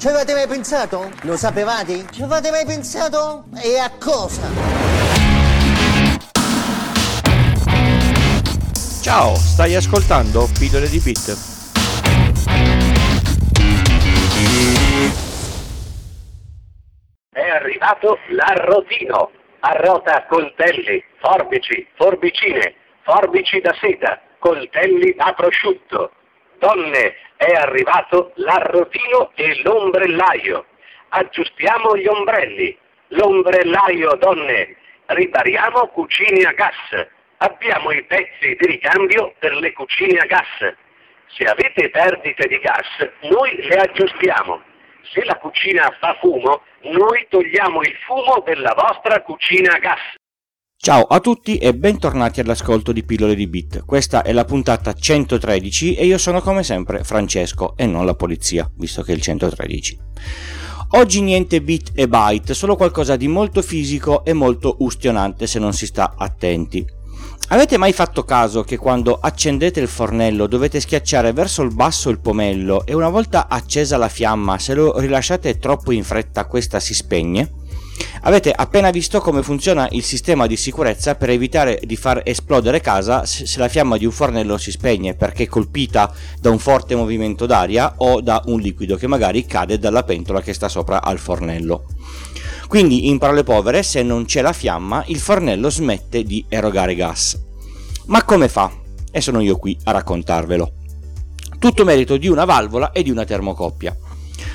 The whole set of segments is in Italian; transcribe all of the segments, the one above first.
Ci avete mai pensato? Lo sapevate? Ci avete mai pensato? E a cosa? Ciao, stai ascoltando Pillole di Bit. È arrivato l'arrotino. Arrota coltelli, forbici, forbicine, forbici da seta, coltelli da prosciutto. Donne, è arrivato l'arrotino e l'ombrellaio. Aggiustiamo gli ombrelli. L'ombrellaio, donne. Ripariamo cucine a gas. Abbiamo i pezzi di ricambio per le cucine a gas. Se avete perdite di gas, noi le aggiustiamo. Se la cucina fa fumo, noi togliamo il fumo della vostra cucina a gas. Ciao a tutti e bentornati all'ascolto di Pillole di Bit. Questa è la puntata 113 e io sono come sempre Francesco e non la polizia, visto che è il 113. Oggi niente bit e byte, solo qualcosa di molto fisico e molto ustionante se non si sta attenti. Avete mai fatto caso che quando accendete il fornello dovete schiacciare verso il basso il pomello e una volta accesa la fiamma, se lo rilasciate troppo in fretta questa si spegne? Avete appena visto come funziona il sistema di sicurezza per evitare di far esplodere casa se la fiamma di un fornello si spegne perché colpita da un forte movimento d'aria o da un liquido che magari cade dalla pentola che sta sopra al fornello. Quindi, in parole povere, se non c'è la fiamma, il fornello smette di erogare gas. Ma come fa? E sono io qui a raccontarvelo. Tutto merito di una valvola e di una termocoppia.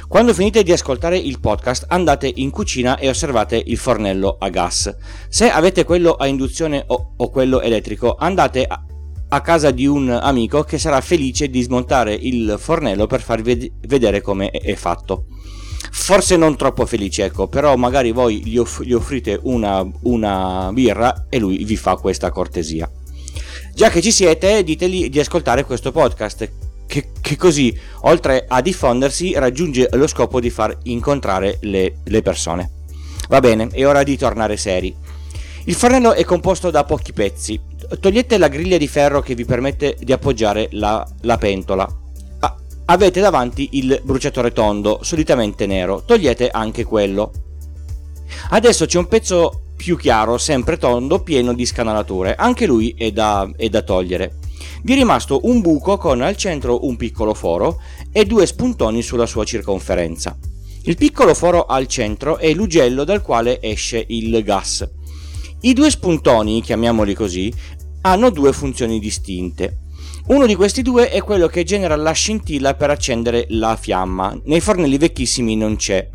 Quando finite di ascoltare il podcast andate in cucina e osservate il fornello a gas. Se avete quello a induzione o, o quello elettrico andate a, a casa di un amico che sarà felice di smontare il fornello per farvi vedere come è fatto forse non troppo felice, ecco, però magari voi gli, off- gli offrite una, una, birra e lui vi fa questa cortesia. Già che ci siete, ditegli di ascoltare questo podcast, che, che così, oltre a diffondersi, raggiunge lo scopo di far incontrare le, le persone. Va bene, è ora di tornare seri. Il fornello è composto da pochi pezzi. Togliete la griglia di ferro che vi permette di appoggiare la, la pentola avete davanti il bruciatore tondo, solitamente nero, togliete anche quello. Adesso c'è un pezzo più chiaro, sempre tondo, pieno di scanalature, anche lui è da, è da togliere. Vi è rimasto un buco con al centro un piccolo foro e due spuntoni sulla sua circonferenza. Il piccolo foro al centro è l'ugello dal quale esce il gas. I due spuntoni, chiamiamoli così, hanno due funzioni distinte. Uno di questi due è quello che genera la scintilla per accendere la fiamma. Nei fornelli vecchissimi non c'è.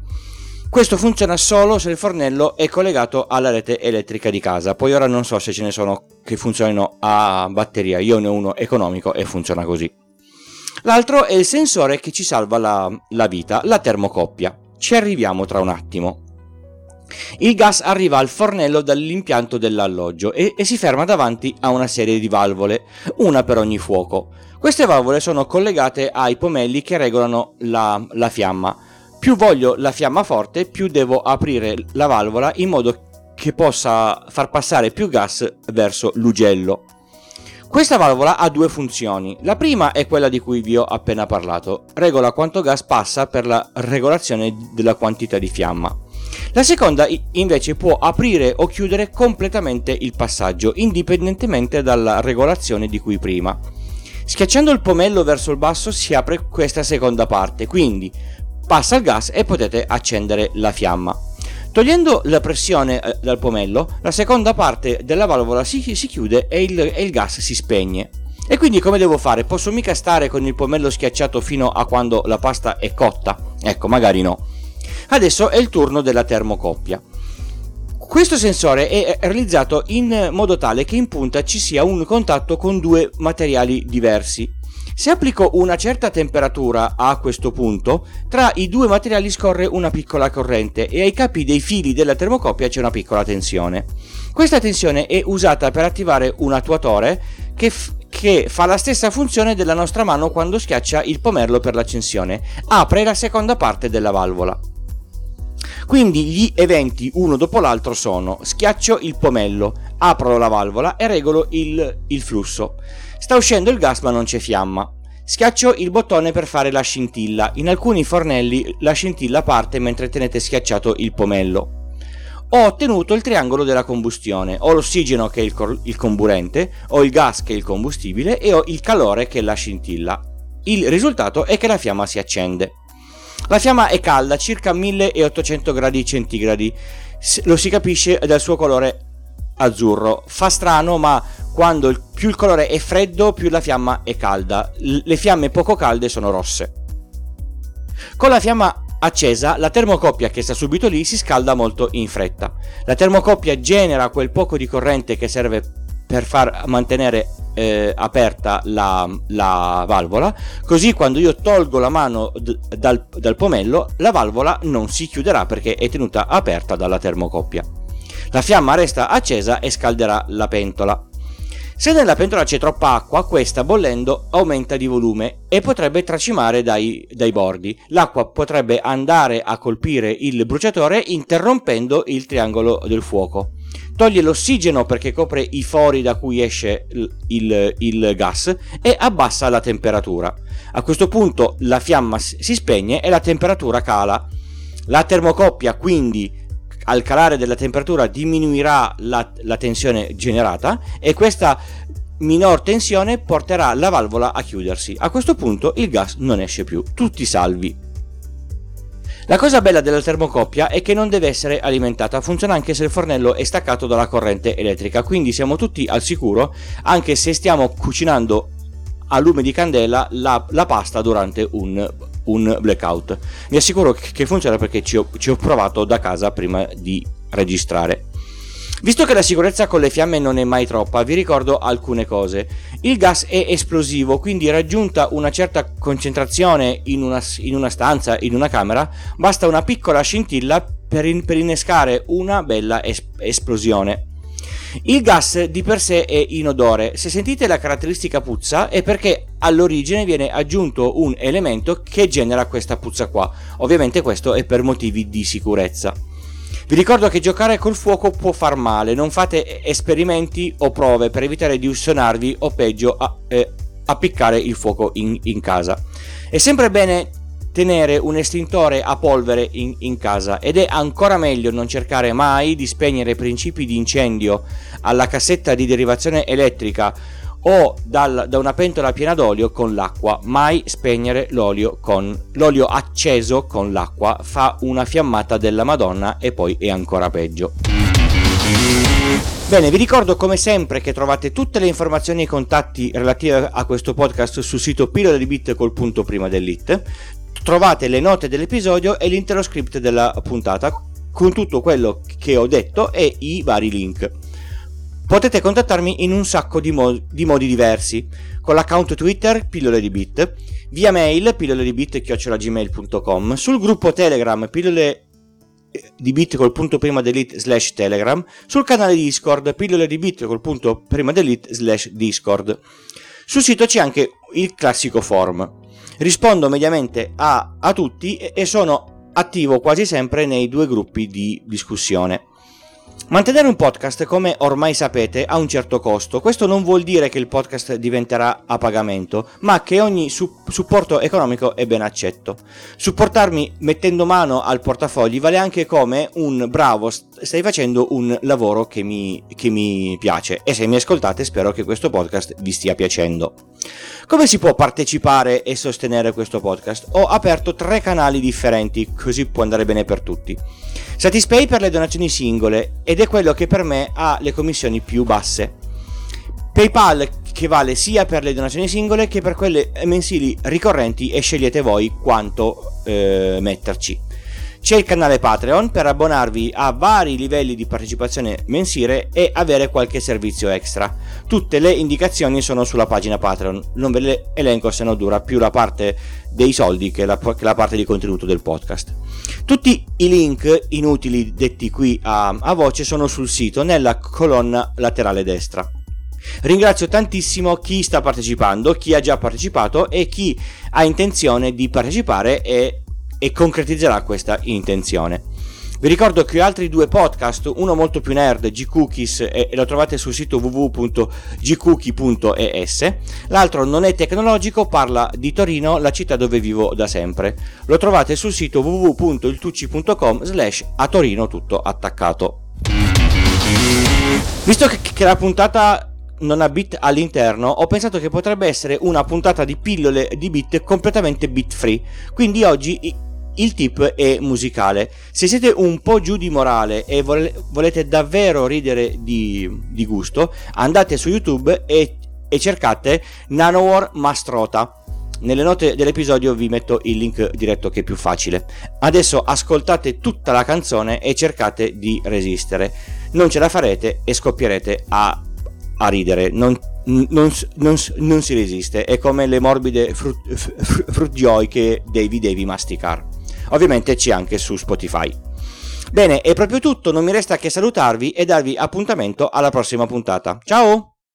Questo funziona solo se il fornello è collegato alla rete elettrica di casa. Poi ora non so se ce ne sono che funzionino a batteria. Io ne ho uno economico e funziona così. L'altro è il sensore che ci salva la, la vita, la termocoppia. Ci arriviamo tra un attimo. Il gas arriva al fornello dall'impianto dell'alloggio e, e, si ferma davanti a una serie di valvole, una per ogni fuoco. Queste valvole sono collegate ai pomelli che regolano la, la fiamma. Più voglio la fiamma forte, più devo aprire la valvola in modo che possa far passare più gas verso l'ugello. Questa valvola ha due funzioni. La prima è quella di cui vi ho appena parlato, regola quanto gas passa per la regolazione della quantità di fiamma. La seconda invece può aprire o chiudere completamente il passaggio, indipendentemente dalla regolazione di cui prima. Schiacciando il pomello verso il basso si apre questa seconda parte, quindi passa il gas e potete accendere la fiamma. Togliendo la pressione eh, dal pomello, la seconda parte della valvola si, si chiude e il, e il gas si spegne. E quindi come devo fare? Posso mica stare con il pomello schiacciato fino a quando la pasta è cotta? Ecco, magari no. Adesso è il turno della termocoppia. Questo sensore è realizzato in modo tale che in punta ci sia un contatto con due materiali diversi. Se applico una certa temperatura a questo punto, tra i due materiali scorre una piccola corrente e ai capi dei fili della termocoppia c'è una piccola tensione. Questa tensione è usata per attivare un attuatore che, f- che fa la stessa funzione della nostra mano quando schiaccia il pomerlo per l'accensione. Apre la seconda parte della valvola. Quindi gli eventi uno dopo l'altro sono schiaccio il pomello, apro la valvola e regolo il, il flusso. Sta uscendo il gas ma non c'è fiamma. Schiaccio il bottone per fare la scintilla. In alcuni fornelli la scintilla parte mentre tenete schiacciato il pomello. Ho ottenuto il triangolo della combustione. Ho l'ossigeno che è il, cor- il comburente, ho il gas che è il combustibile e ho il calore che è la scintilla. Il risultato è che la fiamma si accende. La fiamma è calda, circa 1800 gradi centigradi. Lo si capisce dal suo colore azzurro. Fa strano, ma quando il, più il colore è freddo, più la fiamma è calda. L- le fiamme poco calde sono rosse. Con la fiamma accesa, la termocoppia che sta subito lì si scalda molto in fretta. La termocoppia genera quel poco di corrente che serve per far mantenere eh, aperta la, la, valvola, così quando io tolgo la mano d- dal, dal pomello, la valvola non si chiuderà perché è tenuta aperta dalla termocoppia. La fiamma resta accesa e scalderà la pentola. Se nella pentola c'è troppa acqua, questa bollendo aumenta di volume e potrebbe tracimare dai, dai, bordi. L'acqua potrebbe andare a colpire il bruciatore interrompendo il triangolo del fuoco. Toglie l'ossigeno perché copre i fori da cui esce il, il, il gas e abbassa la temperatura. A questo punto la fiamma si spegne e la temperatura cala. La termocoppia quindi al calare della temperatura diminuirà la, la tensione generata e questa minor tensione porterà la valvola a chiudersi. A questo punto il gas non esce più, tutti salvi. La cosa bella della termocoppia è che non deve essere alimentata, funziona anche se il fornello è staccato dalla corrente elettrica, quindi siamo tutti al sicuro anche se stiamo cucinando a lume di candela la, la pasta durante un un blackout. Vi assicuro che funziona perché ci ho, ci ho provato da casa prima di registrare. Visto che la sicurezza con le fiamme non è mai troppa, vi ricordo alcune cose. Il gas è esplosivo, quindi raggiunta una certa concentrazione in una, in una stanza, in una camera, basta una piccola scintilla per, in, per innescare una bella es- esplosione. Il gas di per sé è inodore, se sentite la caratteristica puzza è perché all'origine viene aggiunto un elemento che genera questa puzza qua, ovviamente questo è per motivi di sicurezza. Vi ricordo che giocare col fuoco può far male, non fate esperimenti o prove per evitare di ustionarvi o peggio a, eh, appiccare il fuoco in, in casa. È sempre bene tenere un estintore a polvere in, in, casa. Ed è ancora meglio non cercare mai di spegnere principi di incendio alla cassetta di derivazione elettrica o dal, da una pentola piena d'olio con l'acqua, mai spegnere l'olio con l'olio acceso con l'acqua, fa una fiammata della Madonna e poi è ancora peggio. Bene, vi ricordo come sempre che trovate tutte le informazioni e i contatti relative a questo podcast sul sito pillole di bit col punto prima dell'it trovate le note dell'episodio e l'intero script della puntata con tutto quello che ho detto e i vari link. Potete contattarmi in un sacco di, mo- di modi diversi, con l'account Twitter pillole di bit, via mail pillole di bit chiocciolagmail.com, sul gruppo Telegram pillole di bit col punto prima delete slash telegram, sul canale Discord pillole di bit col punto prima delete slash discord. Sul sito c'è anche il classico form rispondo mediamente a, a tutti e sono attivo quasi sempre nei due gruppi di discussione. Mantenere un podcast, come ormai sapete, ha un certo costo. Questo non vuol dire che il podcast diventerà a pagamento, ma che ogni su- supporto economico è ben accetto. Supportarmi mettendo mano al portafogli vale anche come un bravo, stai facendo un lavoro che mi, che mi piace e se mi ascoltate spero che questo podcast vi stia piacendo. Come si può partecipare e sostenere questo podcast? Ho aperto tre canali differenti, così può andare bene per tutti. Satispay per le donazioni singole ed è quello che per me ha le commissioni più basse. PayPal che vale sia per le donazioni singole che per quelle mensili ricorrenti e scegliete voi quanto eh, metterci. C'è il canale Patreon per abbonarvi a vari livelli di partecipazione mensile e avere qualche servizio extra. Tutte le indicazioni sono sulla pagina Patreon, non ve le elenco se no dura più la parte dei soldi che la, che la parte di contenuto del podcast. Tutti i link inutili detti qui a, a voce sono sul sito nella colonna laterale destra. Ringrazio tantissimo chi sta partecipando, chi ha già partecipato e chi ha intenzione di partecipare e e concretizzerà questa intenzione. Vi ricordo che ho altri due podcast, uno molto più nerd, G-Cookies, e lo trovate sul sito www.gcookie.es, l'altro non è tecnologico, parla di Torino, la città dove vivo da sempre. Lo trovate sul sito www.iltucci.com slash a Torino tutto attaccato. Visto che, la puntata non ha bit all'interno, ho pensato che potrebbe essere una puntata di pillole di bit completamente bit free. Quindi oggi il tip è musicale. Se siete un po' giù di morale e volete davvero ridere di, di gusto, andate su YouTube e, e cercate Nanowar Mastrota. Nelle note dell'episodio vi metto il link diretto che è più facile. Adesso ascoltate tutta la canzone e cercate di resistere. Non ce la farete e scoppierete a, a ridere. Non, non, non, non, si resiste. È come le morbide fruit, fruit joy che devi, devi masticare. Ovviamente c'è anche su Spotify. Bene, è proprio tutto, non mi resta che salutarvi e darvi appuntamento alla prossima puntata. Ciao!